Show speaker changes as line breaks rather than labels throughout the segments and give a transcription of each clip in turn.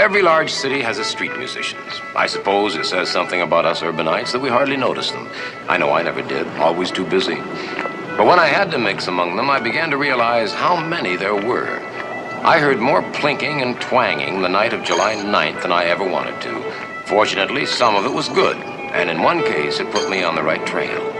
Every large city has its street musicians. I suppose it says something about us urbanites that we hardly notice them. I know I never did, always too busy. But when I had to mix among them, I began to realize how many there were. I heard more plinking and twanging the night of July 9th than I ever wanted to. Fortunately, some of it was good, and in one case, it put me on the right trail.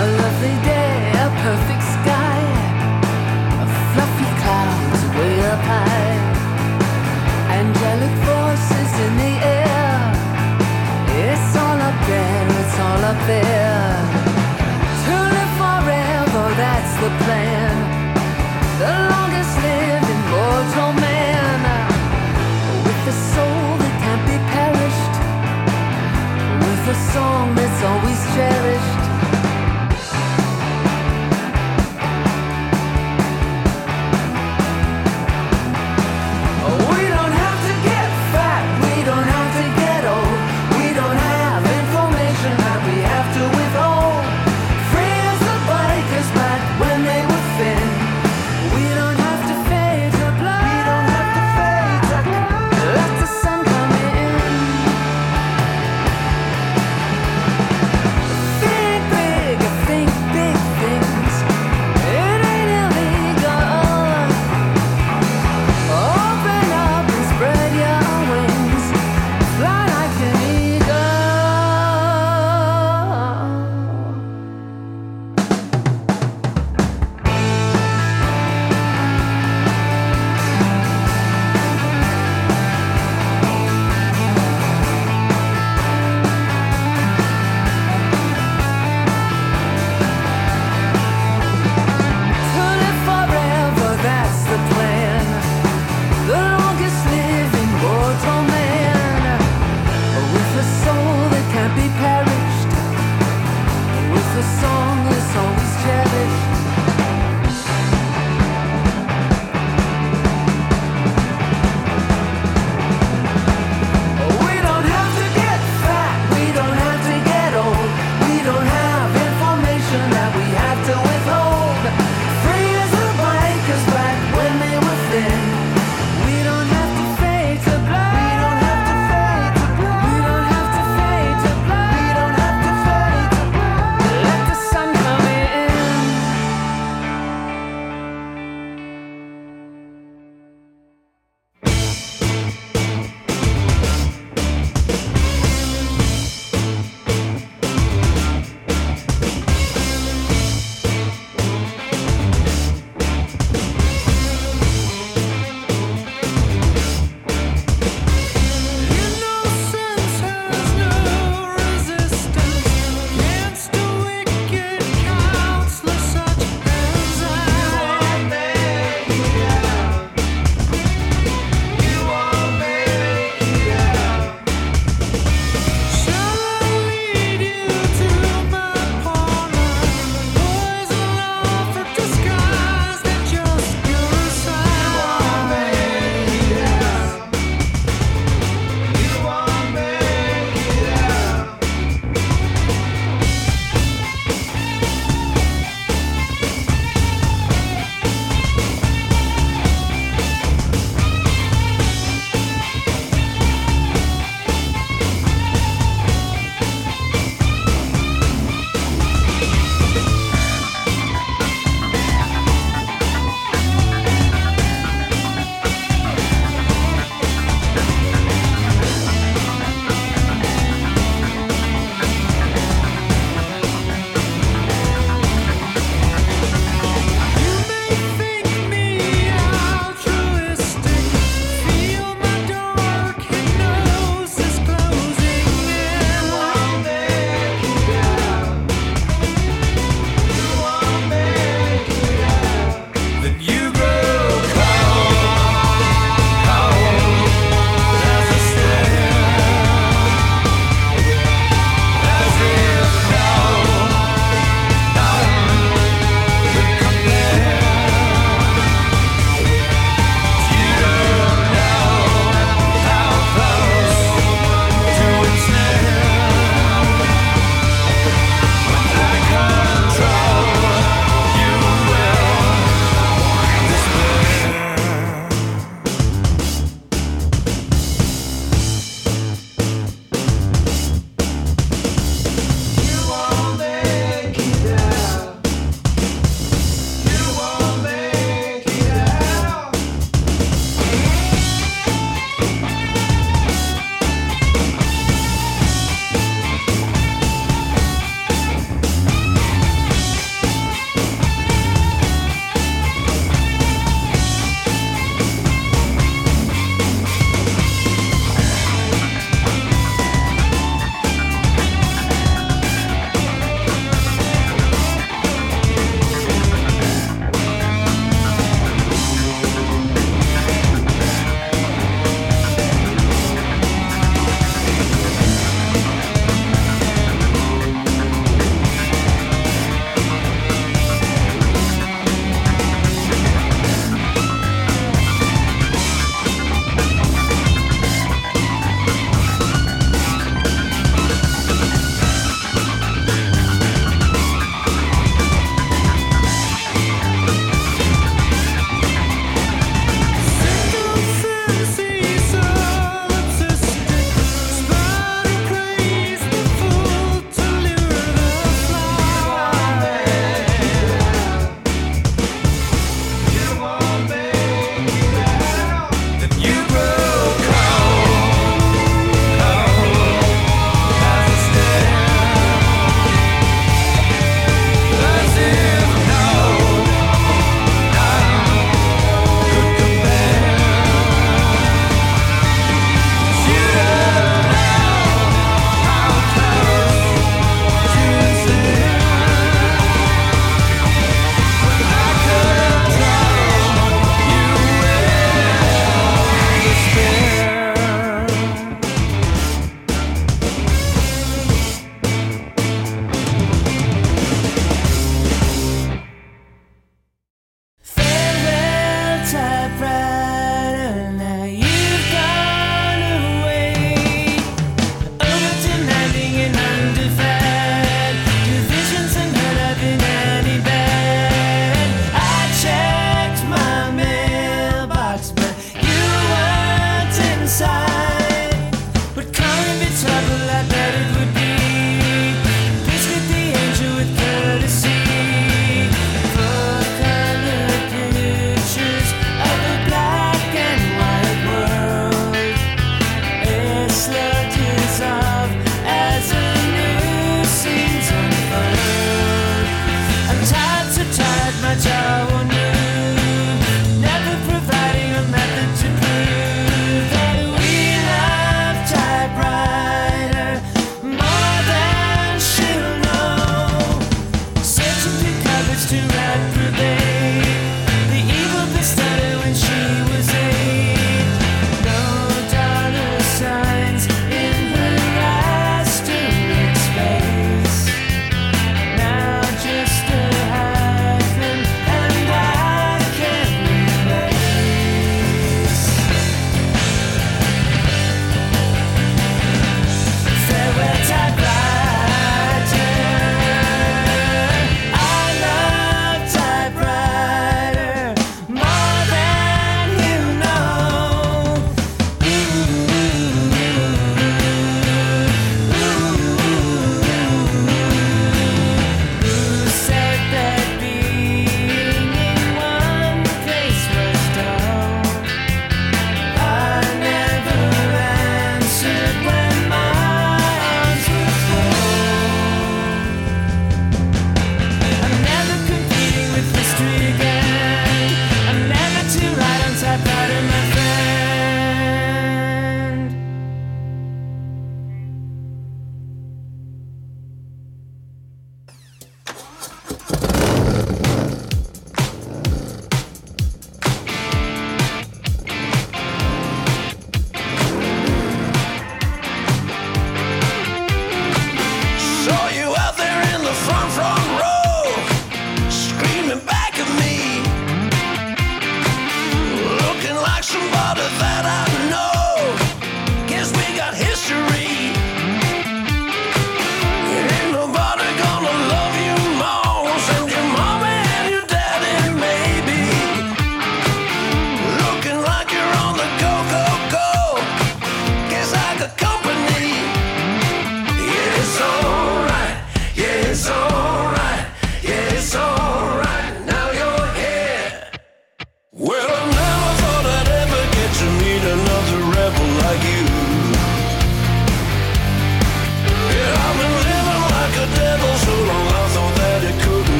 Song
day, a cherished.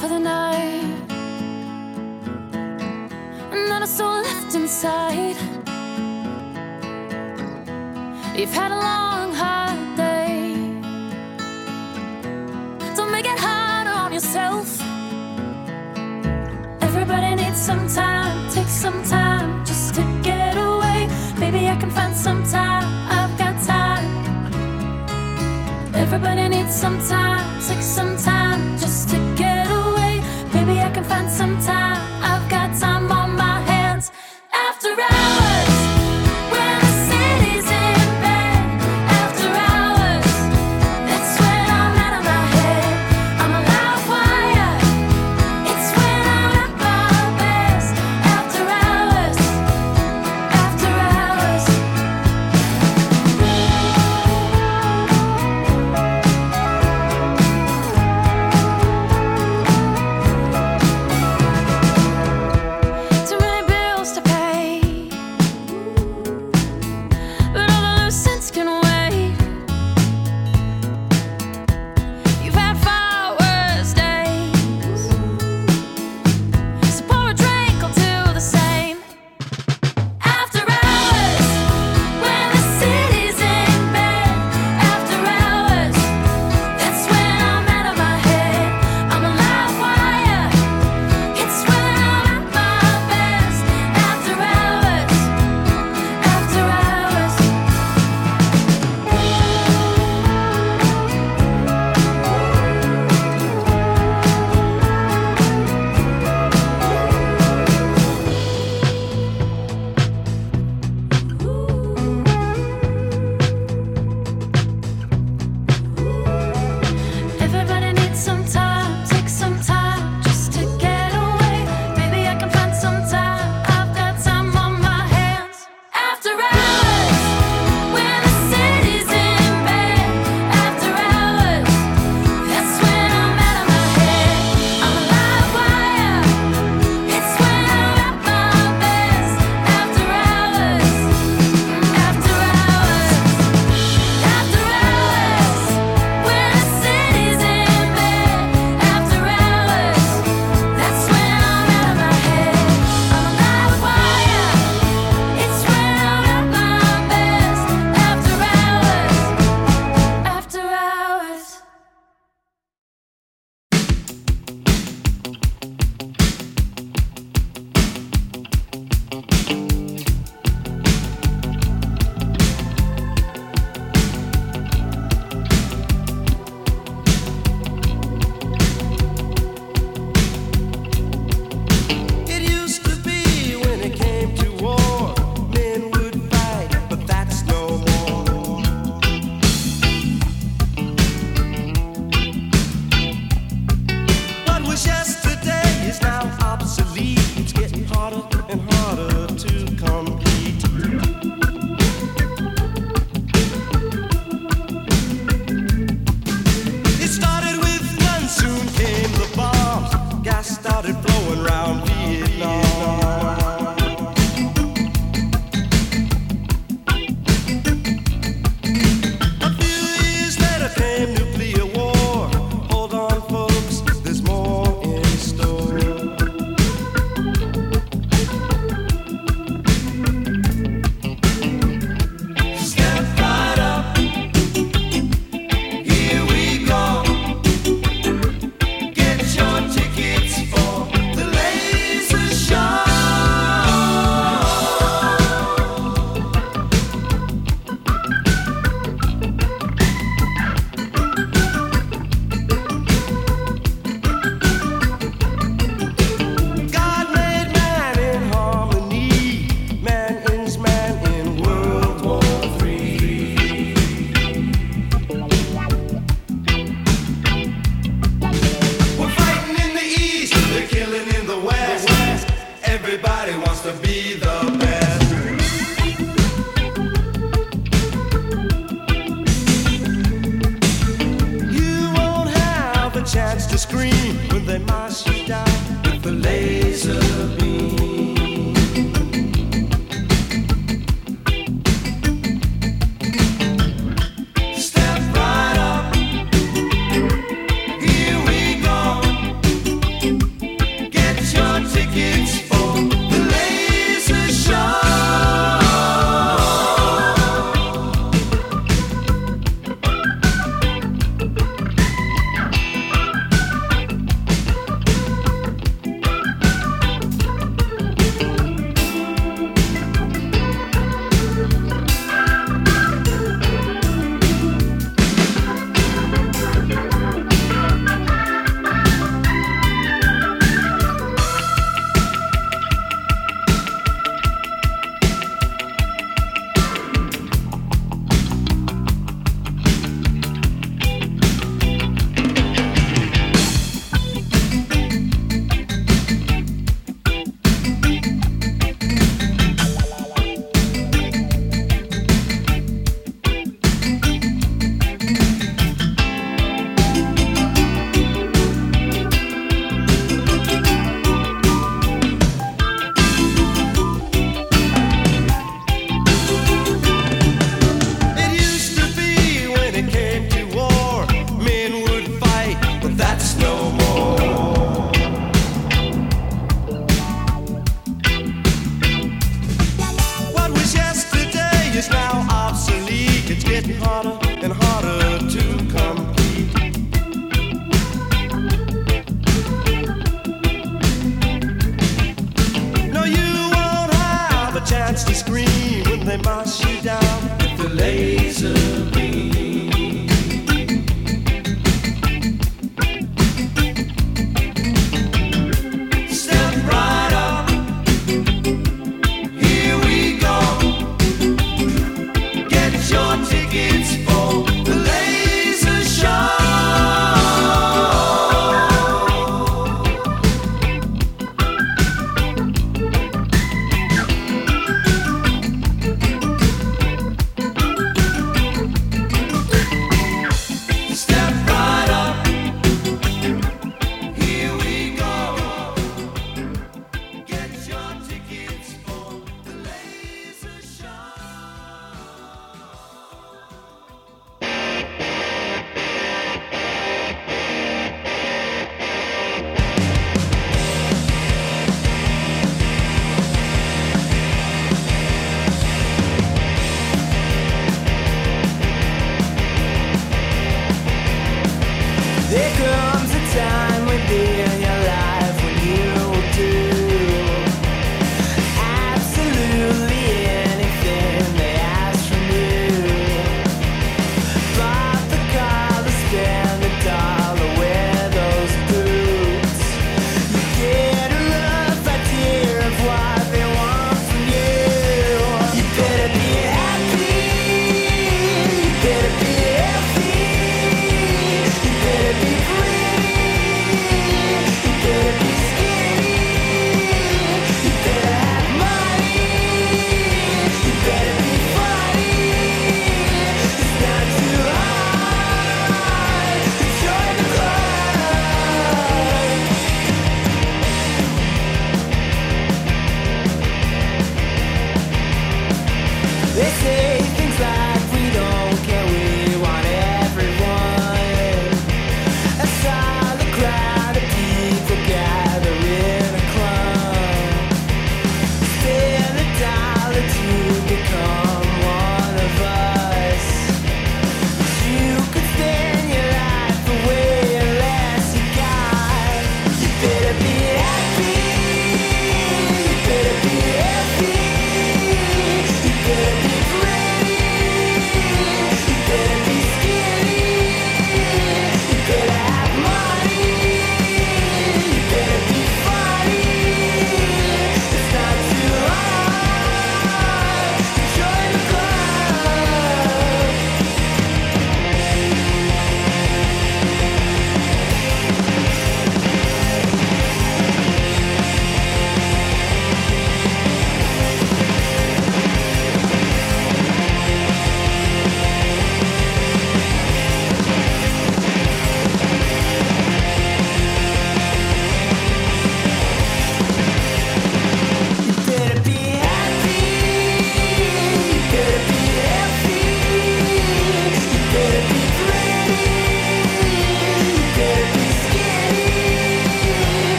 for the night. And not a soul left inside. You've had a long, hard day. Don't make it harder on yourself. Everybody needs some time, take some time just to get away. Maybe I can find some time, I've got time. Everybody needs some time, take some time.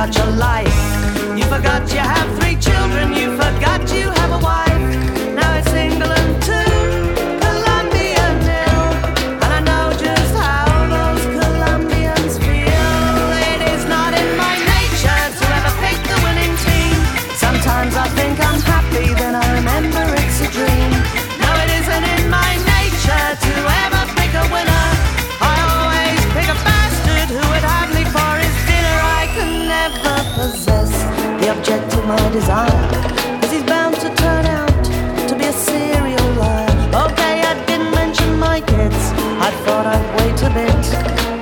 About your life. You forgot you have three children, you forgot you have a wife. My desire. Cause he's bound to turn out to be a serial liar. Okay, I didn't mention my kids. I thought I'd wait a bit.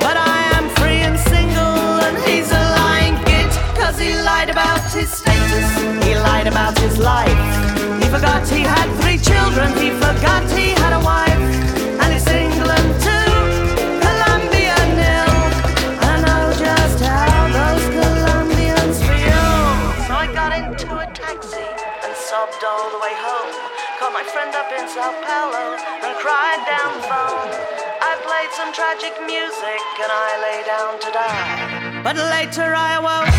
But I am free and single, and he's a lying git. Cause he lied about his status, he lied about his life. He forgot he had three children, he forgot he had a wife. And cried down phone. I played some tragic music and I lay down to die. But later I awoke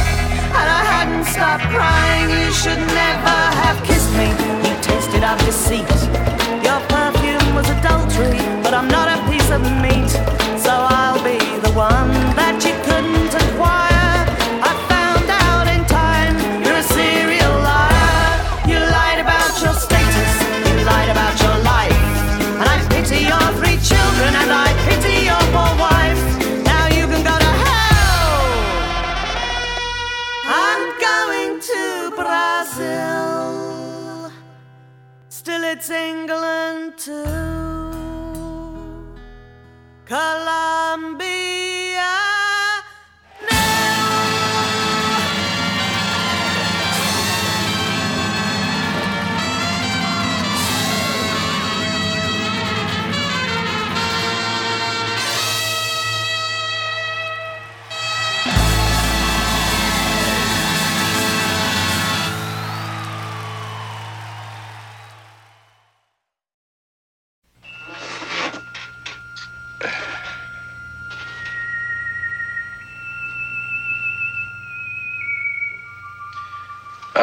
and I hadn't stopped crying. You should never have kissed me. You tasted of deceit. Your perfume was adultery, but I'm not a piece of meat. So I'll be the one that you it's England too. Colombia.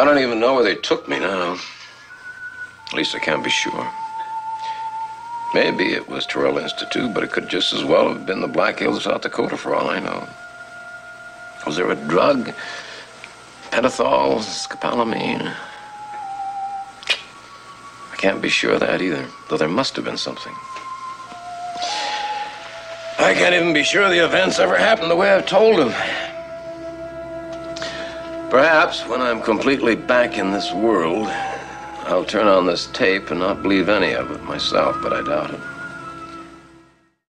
Don't even know where they took me now. At least I can't be sure. Maybe it was Terrell Institute, but it could just as well have been the Black Hills of South Dakota for all I know. Was there a drug? Pentothal, scopolamine? I can't be sure of that either, though there must have been something. I can't even be sure the events ever happened the way I've told them. Perhaps when I'm completely back in this world, I'll turn on this tape and not believe any of it myself, but I doubt it.